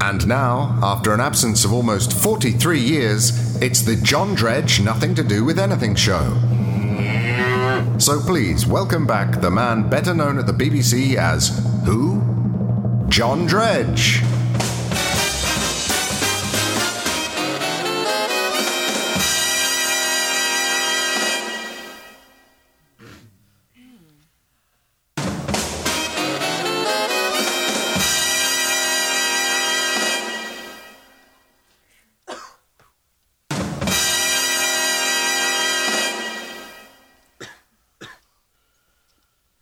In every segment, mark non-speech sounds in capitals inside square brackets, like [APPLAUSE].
And now, after an absence of almost 43 years, it's the John Dredge Nothing to Do with Anything show. So please welcome back the man better known at the BBC as who? John Dredge.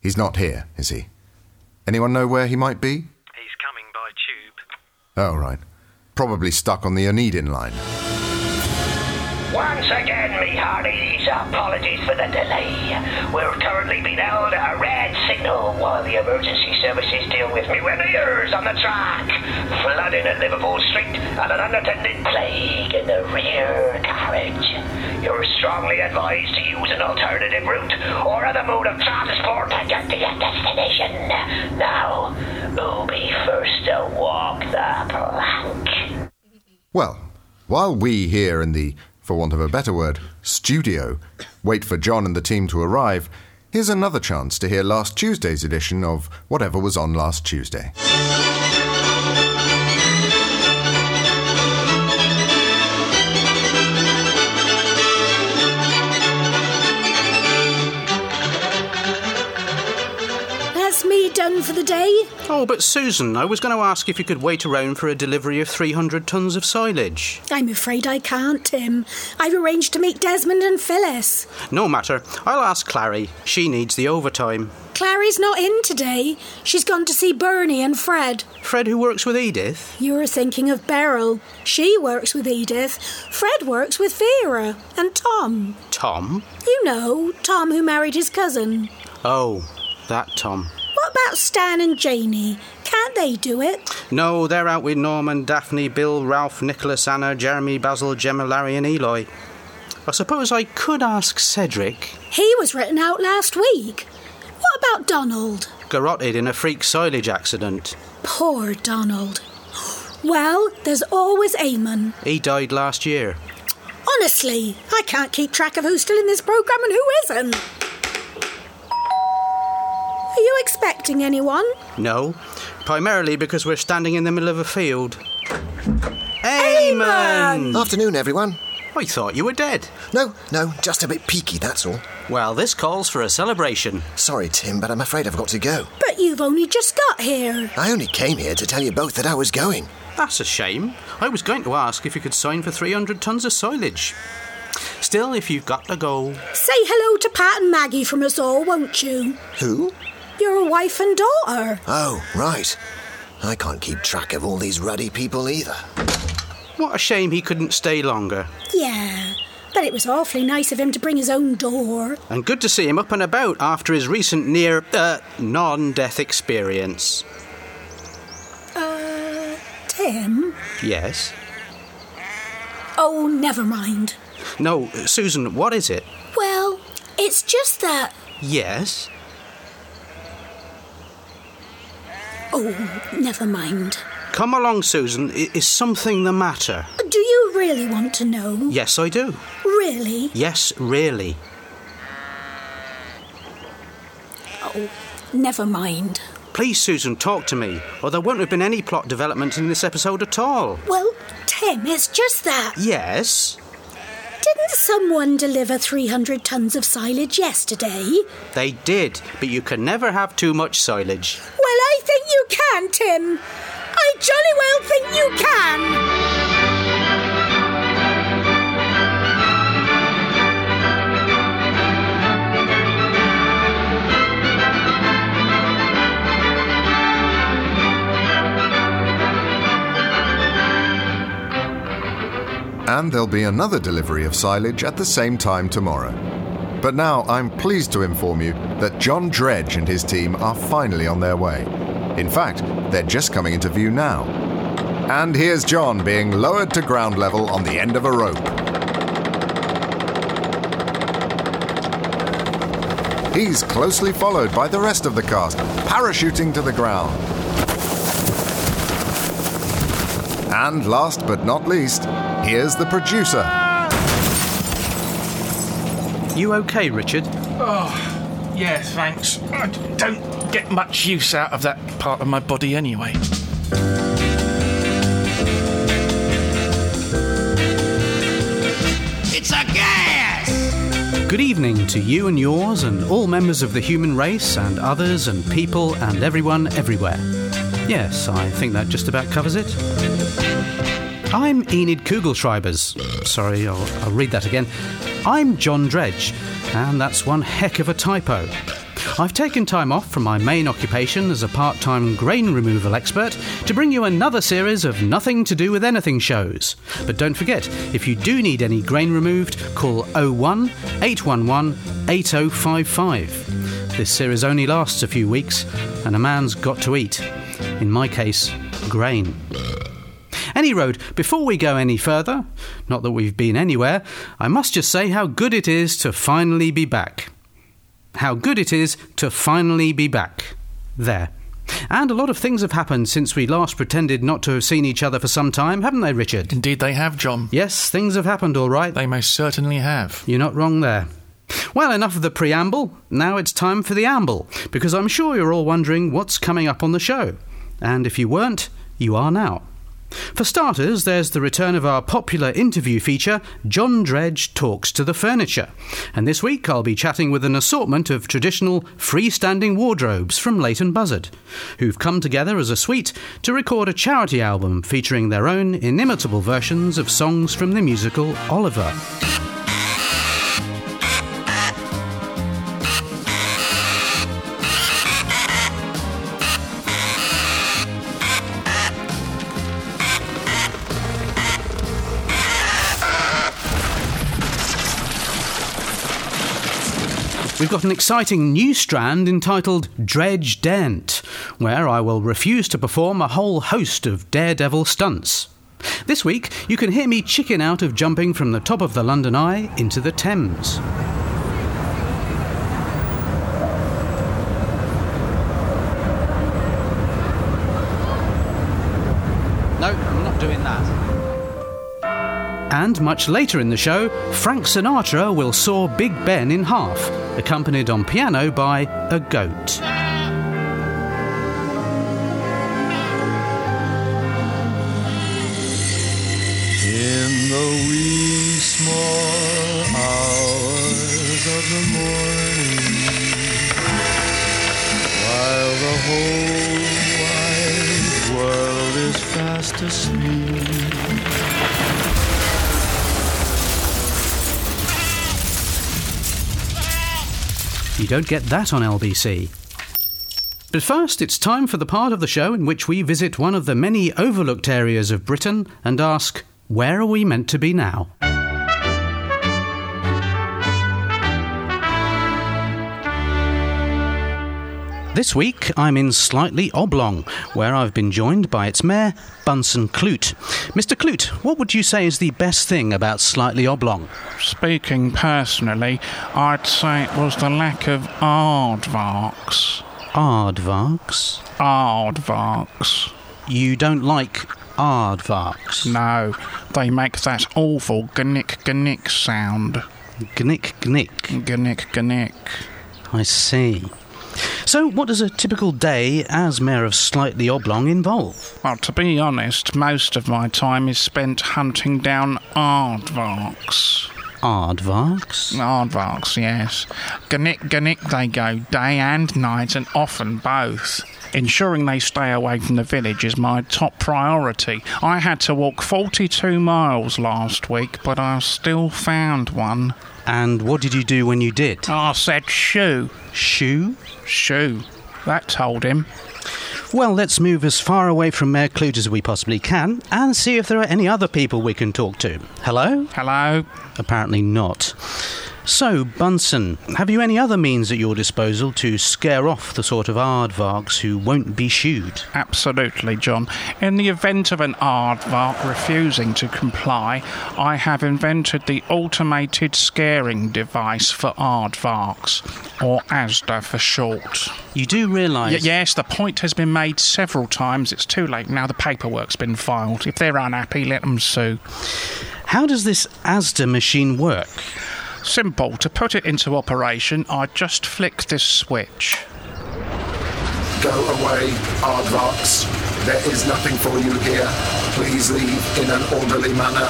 He's not here, is he? Anyone know where he might be? He's coming by tube. Oh, right. Probably stuck on the Onedin line. Once again, me hearties, apologies for the delay. We're currently being held at a red signal while the emergency services deal with me repairs on the track. Flooding at Liverpool Street and an unattended plague in the rear carriage. You're strongly advised to use an alternative route or other mode of transport to get to your destination. Now, who'll be first to walk the plank? Well, while we here in the, for want of a better word, studio, wait for John and the team to arrive, here's another chance to hear last Tuesday's edition of whatever was on last Tuesday. Done for the day. Oh, but Susan, I was going to ask if you could wait around for a delivery of 300 tons of silage. I'm afraid I can't, Tim. I've arranged to meet Desmond and Phyllis. No matter, I'll ask Clary. She needs the overtime. Clary's not in today. She's gone to see Bernie and Fred. Fred, who works with Edith? You're thinking of Beryl. She works with Edith. Fred works with Vera. And Tom. Tom? You know, Tom who married his cousin. Oh, that Tom. What about Stan and Janie? Can't they do it? No, they're out with Norman, Daphne, Bill, Ralph, Nicholas, Anna, Jeremy, Basil, Gemma, Larry, and Eloy. I suppose I could ask Cedric. He was written out last week. What about Donald? Garrotted in a freak silage accident. Poor Donald. Well, there's always Eamon. He died last year. Honestly, I can't keep track of who's still in this programme and who isn't. Are you expecting anyone? No, primarily because we're standing in the middle of a field. Eamon! Eamon! Afternoon, everyone. I thought you were dead. No, no, just a bit peaky, that's all. Well, this calls for a celebration. Sorry, Tim, but I'm afraid I've got to go. But you've only just got here. I only came here to tell you both that I was going. That's a shame. I was going to ask if you could sign for 300 tons of silage. Still, if you've got to go. Say hello to Pat and Maggie from us all, won't you? Who? Your wife and daughter. Oh, right. I can't keep track of all these ruddy people either. What a shame he couldn't stay longer. Yeah, but it was awfully nice of him to bring his own door. And good to see him up and about after his recent near, uh, non death experience. Uh, Tim? Yes? Oh, never mind. No, Susan, what is it? Well, it's just that. Yes? Oh, never mind. Come along, Susan. I- Is something the matter? Do you really want to know? Yes, I do. Really? Yes, really. Oh, never mind. Please, Susan, talk to me, or there won't have been any plot development in this episode at all. Well, Tim, it's just that. Yes? Didn't someone deliver 300 tons of silage yesterday? They did, but you can never have too much silage. Well, I think you can, Tim. I jolly well think you can. And there'll be another delivery of silage at the same time tomorrow. But now I'm pleased to inform you that John Dredge and his team are finally on their way. In fact, they're just coming into view now. And here's John being lowered to ground level on the end of a rope. He's closely followed by the rest of the cast, parachuting to the ground. And last but not least, here's the producer. You okay, Richard? Oh, yeah, thanks. I don't get much use out of that part of my body anyway. It's a gas! Good evening to you and yours, and all members of the human race, and others, and people, and everyone everywhere. Yes, I think that just about covers it. I'm Enid Kugelschreibers. Sorry, I'll, I'll read that again. I'm John Dredge, and that's one heck of a typo. I've taken time off from my main occupation as a part time grain removal expert to bring you another series of nothing to do with anything shows. But don't forget, if you do need any grain removed, call 01 811 8055. This series only lasts a few weeks, and a man's got to eat. In my case, grain. Any road, before we go any further, not that we've been anywhere, I must just say how good it is to finally be back. How good it is to finally be back. There. And a lot of things have happened since we last pretended not to have seen each other for some time, haven't they, Richard? Indeed, they have, John. Yes, things have happened, all right. They most certainly have. You're not wrong there. Well, enough of the preamble. Now it's time for the amble, because I'm sure you're all wondering what's coming up on the show. And if you weren't, you are now. For starters, there's the return of our popular interview feature, John Dredge Talks to the Furniture. And this week I'll be chatting with an assortment of traditional freestanding wardrobes from Leighton Buzzard, who've come together as a suite to record a charity album featuring their own inimitable versions of songs from the musical Oliver. We've got an exciting new strand entitled Dredge Dent, where I will refuse to perform a whole host of daredevil stunts. This week, you can hear me chicken out of jumping from the top of the London Eye into the Thames. No, I'm not doing that. And much later in the show, Frank Sinatra will saw Big Ben in half, accompanied on piano by a goat. In the wee small hours of the morning, while the whole wide world is fast asleep. You don't get that on LBC. But first, it's time for the part of the show in which we visit one of the many overlooked areas of Britain and ask, where are we meant to be now? This week, I'm in Slightly Oblong, where I've been joined by its mayor, Bunsen Clute. Mr. Clute, what would you say is the best thing about Slightly Oblong? Speaking personally, I'd say it was the lack of aardvarks. Aardvarks? Aardvarks. You don't like aardvarks? No, they make that awful gnick gnick sound. Gnick gnick. Gnick gnick. I see. So, what does a typical day as Mayor of Slightly Oblong involve? Well, to be honest, most of my time is spent hunting down aardvarks. Aardvarks? Aardvarks, yes. Gnick gnick they go, day and night, and often both. Ensuring they stay away from the village is my top priority. I had to walk 42 miles last week, but I still found one. And what did you do when you did? I said shoo. Shoo? Shoo. That told him. Well, let's move as far away from Mayor Clute as we possibly can and see if there are any other people we can talk to. Hello? Hello? Apparently not. So, Bunsen, have you any other means at your disposal to scare off the sort of aardvarks who won't be shooed? Absolutely, John. In the event of an aardvark refusing to comply, I have invented the automated scaring device for aardvarks, or ASDA for short. You do realise. Y- yes, the point has been made several times. It's too late now. The paperwork's been filed. If they're unhappy, let them sue. How does this ASDA machine work? Simple. To put it into operation, I just flick this switch. Go away, aardvarks. There is nothing for you here. Please leave in an orderly manner.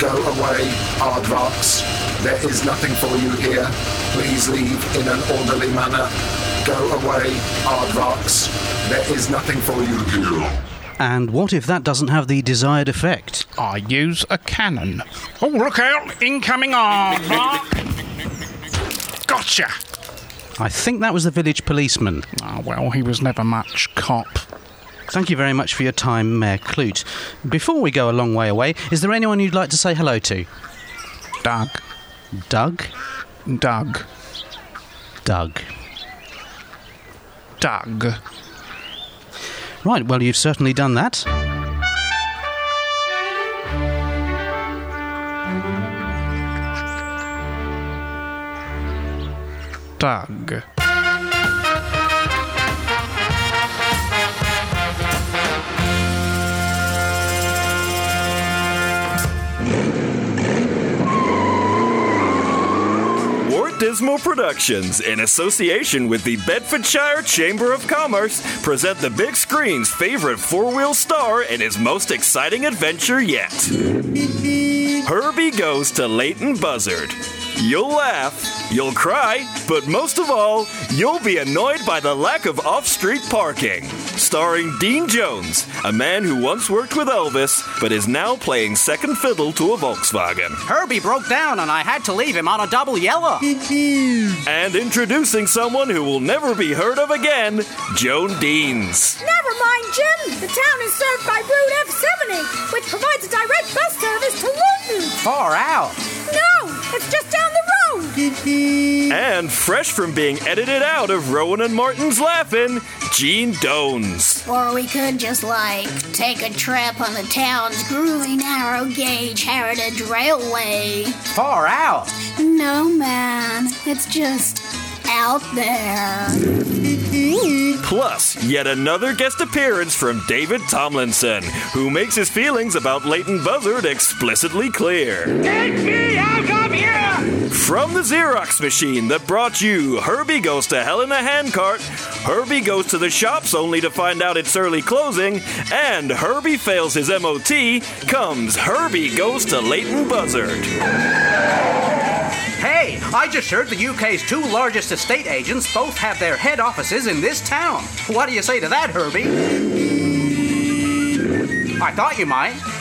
Go away, aardvarks. There is nothing for you here. Please leave in an orderly manner. Go away, aardvarks. There is nothing for you here. And what if that doesn't have the desired effect? I use a cannon. Oh, look out! Incoming aardvark! Gotcha! I think that was the village policeman. Ah, well, he was never much cop. Thank you very much for your time, Mayor Clute. Before we go a long way away, is there anyone you'd like to say hello to? Doug. Doug? Doug. Doug. Doug. Right, well, you've certainly done that. Doug. Dismal Productions, in association with the Bedfordshire Chamber of Commerce, present the big screen's favorite four wheel star in his most exciting adventure yet. Herbie goes to Leighton Buzzard. You'll laugh, you'll cry, but most of all, you'll be annoyed by the lack of off street parking. Starring Dean Jones, a man who once worked with Elvis but is now playing second fiddle to a Volkswagen. Herbie broke down and I had to leave him on a double yellow. And introducing someone who will never be heard of again, Joan Deans. Never mind, Jim. The town is served by Route F70, which provides a direct bus service to Luton. Far out. No, it's just down the road. And fresh from being edited out of Rowan and Martin's Laugh-In, Gene Dones. Or we could just, like, take a trip on the town's groovy narrow gauge heritage railway. Far out. No, man. It's just out there. Plus, yet another guest appearance from David Tomlinson, who makes his feelings about Leighton Buzzard explicitly clear. Get me out of here! From the Xerox machine that brought you Herbie Goes to Hell in a Handcart, Herbie Goes to the Shops only to find out it's early closing, and Herbie fails his MOT, comes Herbie Goes to Leighton Buzzard. Hey, I just heard the UK's two largest estate agents both have their head offices in this town. What do you say to that, Herbie? I thought you might.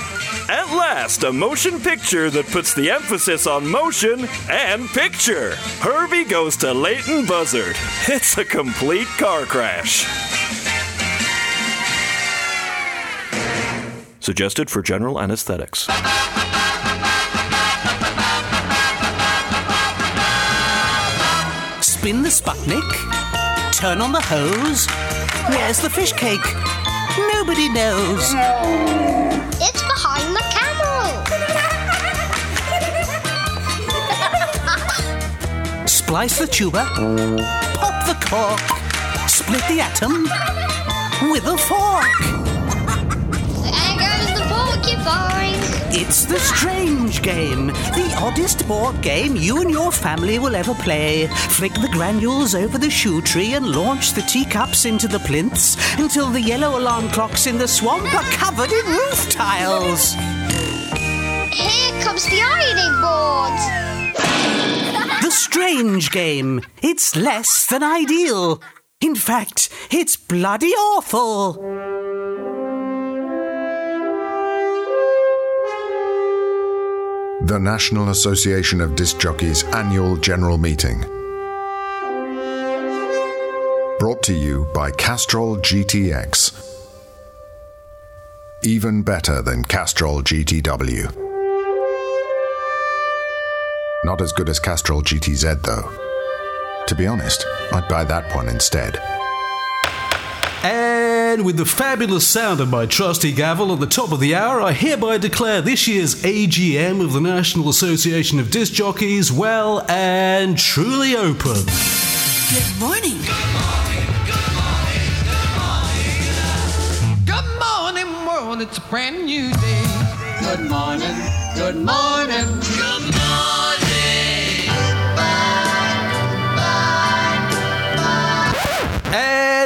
At last, a motion picture that puts the emphasis on motion and picture. Herbie goes to Leighton Buzzard. It's a complete car crash. Suggested for general anesthetics. Spin the Sputnik. Turn on the hose. Where's the fish cake? Nobody knows. It's behind the camel. Splice the tuba. Pop the cork. Split the atom with a fork. There goes the porcupine. It's the Strange Game, the oddest board game you and your family will ever play. Flick the granules over the shoe tree and launch the teacups into the plinths until the yellow alarm clocks in the swamp are covered in roof tiles. Here comes the ironing board. The Strange Game. It's less than ideal. In fact, it's bloody awful. The National Association of Disc Jockeys annual general meeting. Brought to you by Castrol GTX. Even better than Castrol GTW. Not as good as Castrol GTZ, though. To be honest, I'd buy that one instead. And with the fabulous sound of my trusty gavel at the top of the hour, I hereby declare this year's AGM of the National Association of Disc Jockeys well and truly open. Good morning. Good morning, Good morning. Good morning. Good morning, world. It's a brand new day. Good morning. Good morning. Good morning.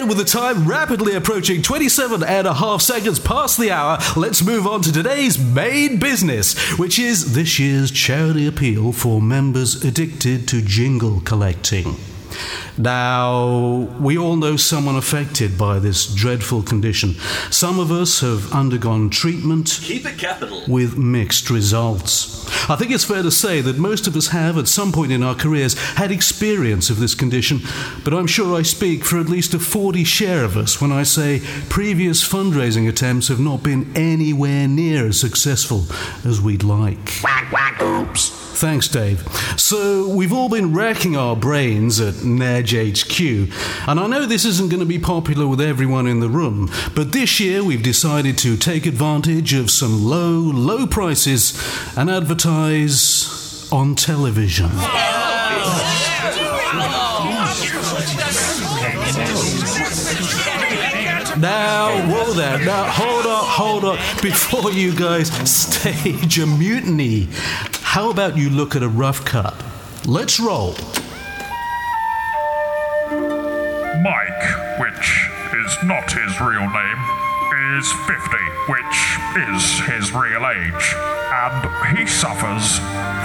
With the time rapidly approaching 27 and a half seconds past the hour, let's move on to today's main business, which is this year's charity appeal for members addicted to jingle collecting. Now, we all know someone affected by this dreadful condition. Some of us have undergone treatment Keep it capital. with mixed results. I think it's fair to say that most of us have, at some point in our careers, had experience of this condition, but I'm sure I speak for at least a 40 share of us when I say previous fundraising attempts have not been anywhere near as successful as we'd like. Oops. Thanks, Dave. So, we've all been racking our brains at Nedge HQ, and I know this isn't going to be popular with everyone in the room, but this year we've decided to take advantage of some low, low prices and advertise on television. Now, whoa there. Now, hold up, hold up. Before you guys stage a mutiny, how about you look at a rough cut? Let's roll. Not his real name, is 50, which is his real age, and he suffers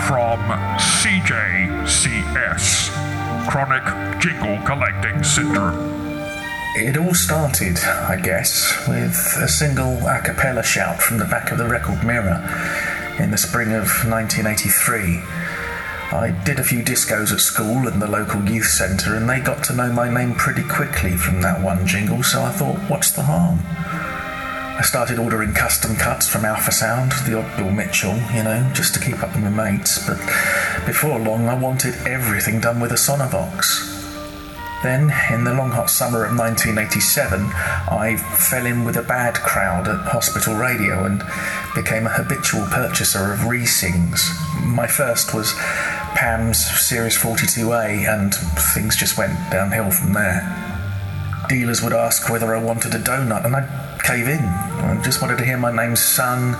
from CJCS, chronic jingle collecting syndrome. It all started, I guess, with a single a cappella shout from the back of the record mirror in the spring of 1983. I did a few discos at school and the local youth centre, and they got to know my name pretty quickly from that one jingle, so I thought, what's the harm? I started ordering custom cuts from Alpha Sound, the odd Bill Mitchell, you know, just to keep up with my mates, but before long I wanted everything done with a Sonovox. Then, in the long hot summer of 1987, I fell in with a bad crowd at Hospital Radio and became a habitual purchaser of re-sings. My first was Pam's Series 42A, and things just went downhill from there. Dealers would ask whether I wanted a donut, and I'd cave in. I just wanted to hear my name sung,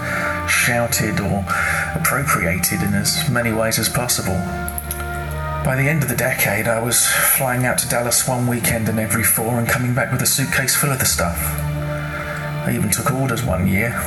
shouted, or appropriated in as many ways as possible. By the end of the decade, I was flying out to Dallas one weekend in every four and coming back with a suitcase full of the stuff. I even took orders one year,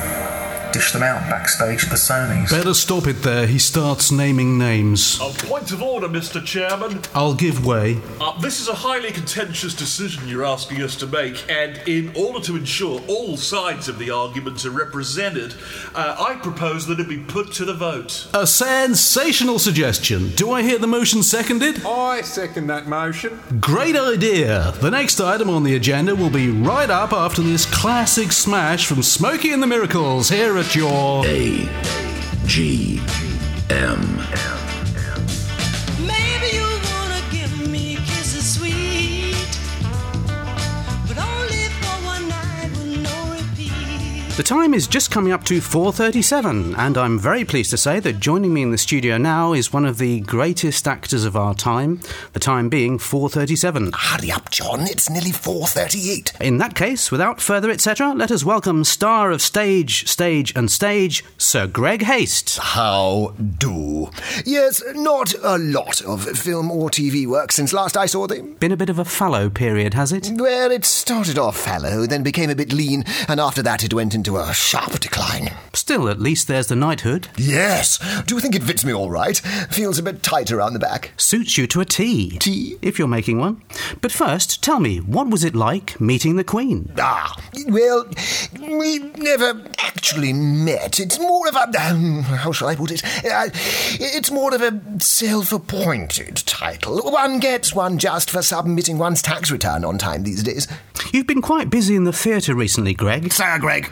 dished them out backstage at the Sony's. Better stop it there. He starts naming names. A point of order, Mr. Chairman. I'll give way. Uh, this is a highly contentious decision you're asking us to make, and in order to ensure all sides of the argument are represented, uh, I propose that it be put to the vote. A sensational suggestion. Do I hear the motion seconded? I second that motion. Great idea. The next item on the agenda will be right up after this classic smash from Smokey and the Miracles here at your A G M. The time is just coming up to 4:37 and I'm very pleased to say that joining me in the studio now is one of the greatest actors of our time, the time being 4:37. Hurry up, John. It's nearly 4.38. In that case, without further etc., let us welcome star of stage, stage and stage, Sir Greg Haiste. How do? Yes, not a lot of film or TV work since last I saw them. Been a bit of a fallow period, has it? Well, it started off fallow, then became a bit lean, and after that it went into a sharp decline. Still, at least there's the knighthood. Yes. Do you think it fits me all right? Feels a bit tight around the back. Suits you to a T. T? If you're making one. But first, tell me, what was it like meeting the Queen? Ah, well, we never actually met. It's more of a. Um, how shall I put it? Uh, it's more of a self appointed title. One gets one just for submitting one's tax return on time these days. You've been quite busy in the theatre recently, Greg. Sir Greg.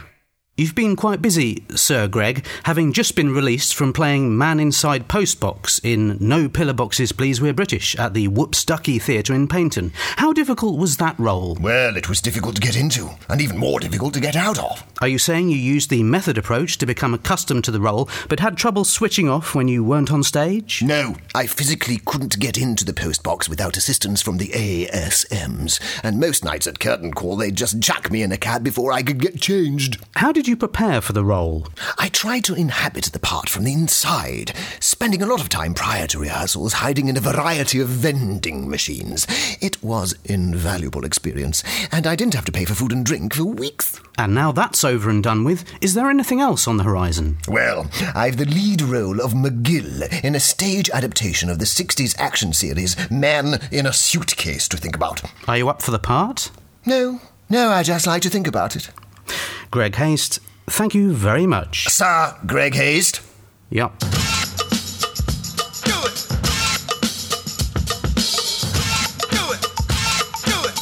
You've been quite busy, Sir Greg, having just been released from playing Man Inside Postbox in No Pillar Boxes Please We're British at the Whoops Ducky Theatre in Paignton. How difficult was that role? Well, it was difficult to get into, and even more difficult to get out of. Are you saying you used the method approach to become accustomed to the role, but had trouble switching off when you weren't on stage? No, I physically couldn't get into the postbox without assistance from the ASMs, and most nights at curtain call they'd just chuck me in a cab before I could get changed. How did you prepare for the role? I tried to inhabit the part from the inside, spending a lot of time prior to rehearsals hiding in a variety of vending machines. It was invaluable experience, and I didn't have to pay for food and drink for weeks. And now that's over and done with, is there anything else on the horizon? Well, I've the lead role of McGill in a stage adaptation of the 60s action series Man in a Suitcase to think about. Are you up for the part? No, no, I just like to think about it. Greg Haiste, thank you very much. Sir Greg Haiste. Yep. Do it. Do it. Do it.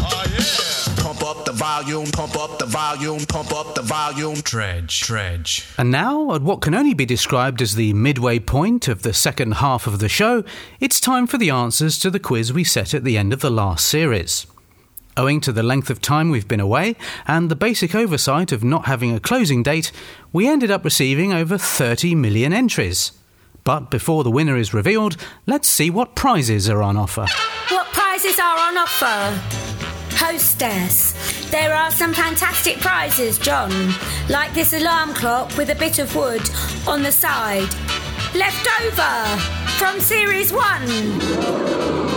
Oh yeah! Pump up the volume, pump up the volume, pump up the volume. Dredge, dredge. And now, at what can only be described as the midway point of the second half of the show, it's time for the answers to the quiz we set at the end of the last series. Owing to the length of time we've been away and the basic oversight of not having a closing date, we ended up receiving over 30 million entries. But before the winner is revealed, let's see what prizes are on offer. What prizes are on offer? Hostess. There are some fantastic prizes, John, like this alarm clock with a bit of wood on the side. Left over from Series 1.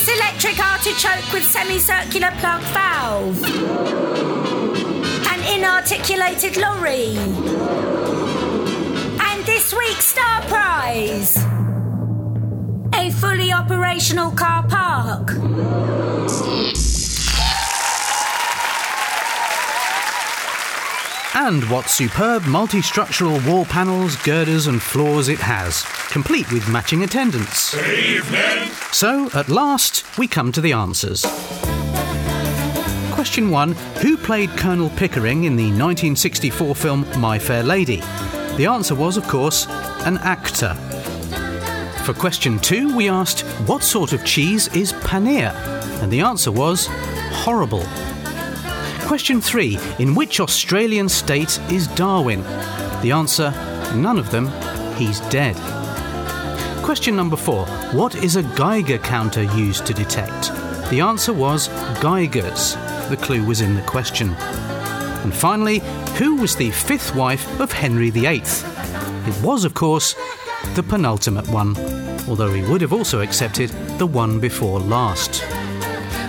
This electric artichoke with semicircular plug valve. An inarticulated lorry. And this week's star prize. A fully operational car park. And what superb multi structural wall panels, girders, and floors it has, complete with matching attendants. Evening. So, at last, we come to the answers. Question 1 Who played Colonel Pickering in the 1964 film My Fair Lady? The answer was, of course, an actor. For question 2, we asked, What sort of cheese is paneer? And the answer was, horrible. Question 3 In which Australian state is Darwin? The answer none of them. He's dead. Question number 4 What is a Geiger counter used to detect? The answer was Geigers. The clue was in the question. And finally, who was the fifth wife of Henry VIII? It was, of course, the penultimate one, although he would have also accepted the one before last.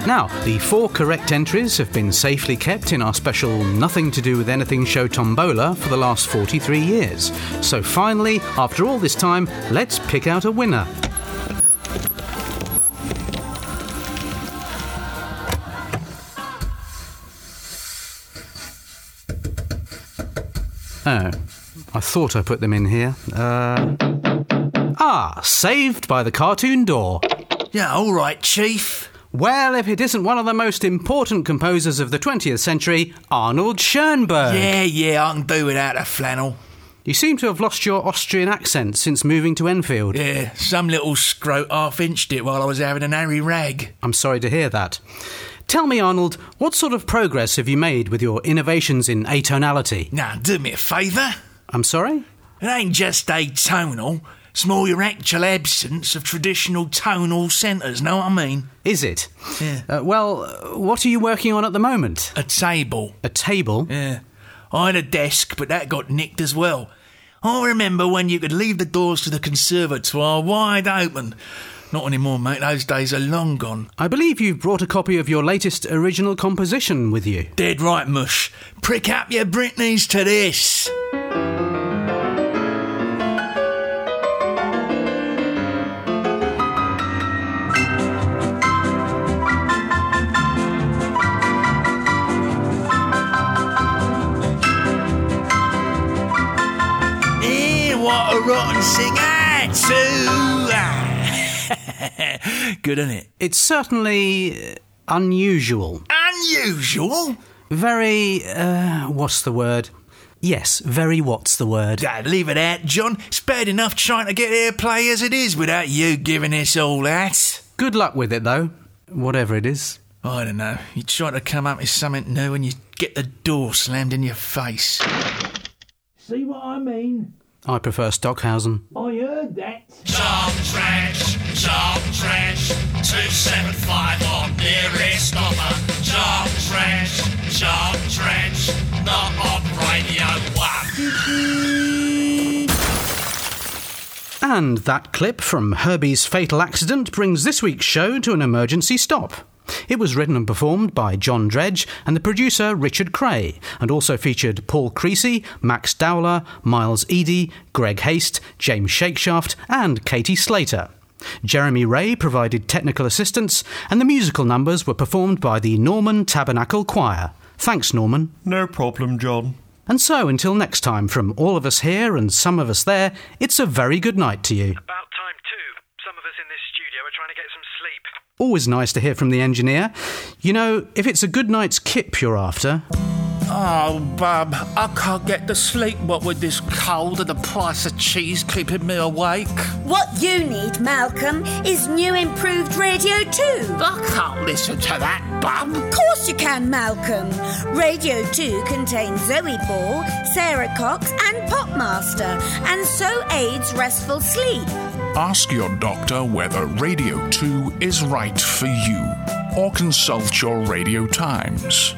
Now, the four correct entries have been safely kept in our special Nothing to Do with Anything show Tombola for the last 43 years. So finally, after all this time, let's pick out a winner. Oh, I thought I put them in here. Uh... Ah, saved by the cartoon door. Yeah, all right, Chief. Well, if it isn't one of the most important composers of the 20th century, Arnold Schoenberg. Yeah, yeah, I can do without a flannel. You seem to have lost your Austrian accent since moving to Enfield. Yeah, some little scrote half inched it while I was having an airy rag. I'm sorry to hear that. Tell me, Arnold, what sort of progress have you made with your innovations in atonality? Now, do me a favour. I'm sorry? It ain't just atonal. It's more your actual absence of traditional tonal centres, know what I mean? Is it? Yeah. Uh, well, what are you working on at the moment? A table. A table? Yeah. I had a desk, but that got nicked as well. I remember when you could leave the doors to the conservatoire wide open. Not anymore, mate. Those days are long gone. I believe you've brought a copy of your latest original composition with you. Dead right, mush. Prick up your Britneys to this. What a rotten singer, [LAUGHS] too. Good, isn't it? It's certainly uh, unusual. Unusual? Very, uh, what's the word? Yes, very what's the word? Ah, leave it out, John. It's bad enough trying to get airplay as it is without you giving us all that. Good luck with it, though, whatever it is. I don't know. You try to come up with something new and you get the door slammed in your face. See what I mean? I prefer Stockhausen. I heard that. Sharp trash, sharp trash, 275 on nearest stopper. Sharp trash, sharp trash, not on Radio 1. And that clip from Herbie's Fatal Accident brings this week's show to an emergency stop. It was written and performed by John Dredge and the producer Richard Cray, and also featured Paul Creasy, Max Dowler, Miles Eady, Greg Haiste, James Shakeshaft, and Katie Slater. Jeremy Ray provided technical assistance, and the musical numbers were performed by the Norman Tabernacle Choir. Thanks, Norman. No problem, John. And so, until next time, from all of us here and some of us there, it's a very good night to you. About time, too. Some of us in this are trying to get some sleep. Always nice to hear from the engineer. You know, if it's a good night's kip you're after, Oh, Bub, I can't get to sleep what with this cold and the price of cheese keeping me awake. What you need, Malcolm, is new improved Radio 2. I can't listen to that, Bub. Of course you can, Malcolm. Radio 2 contains Zoe Ball, Sara Cox, and Popmaster, and so aids restful sleep. Ask your doctor whether Radio 2 is right for you, or consult your Radio Times.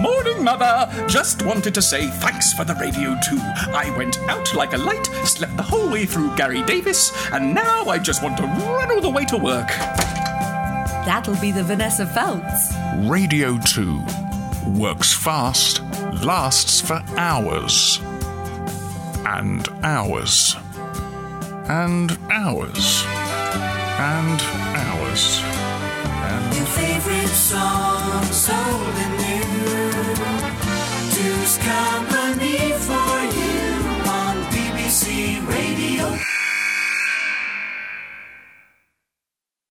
Morning, Mother. Just wanted to say thanks for the Radio 2. I went out like a light, slept the whole way through Gary Davies, and now I just want to run all the way to work. That'll be the Vanessa Feltz. Radio 2 works fast, lasts for hours. And hours. And hours. And hours favorite songs, old and new. Deuce Company for you on BBC Radio.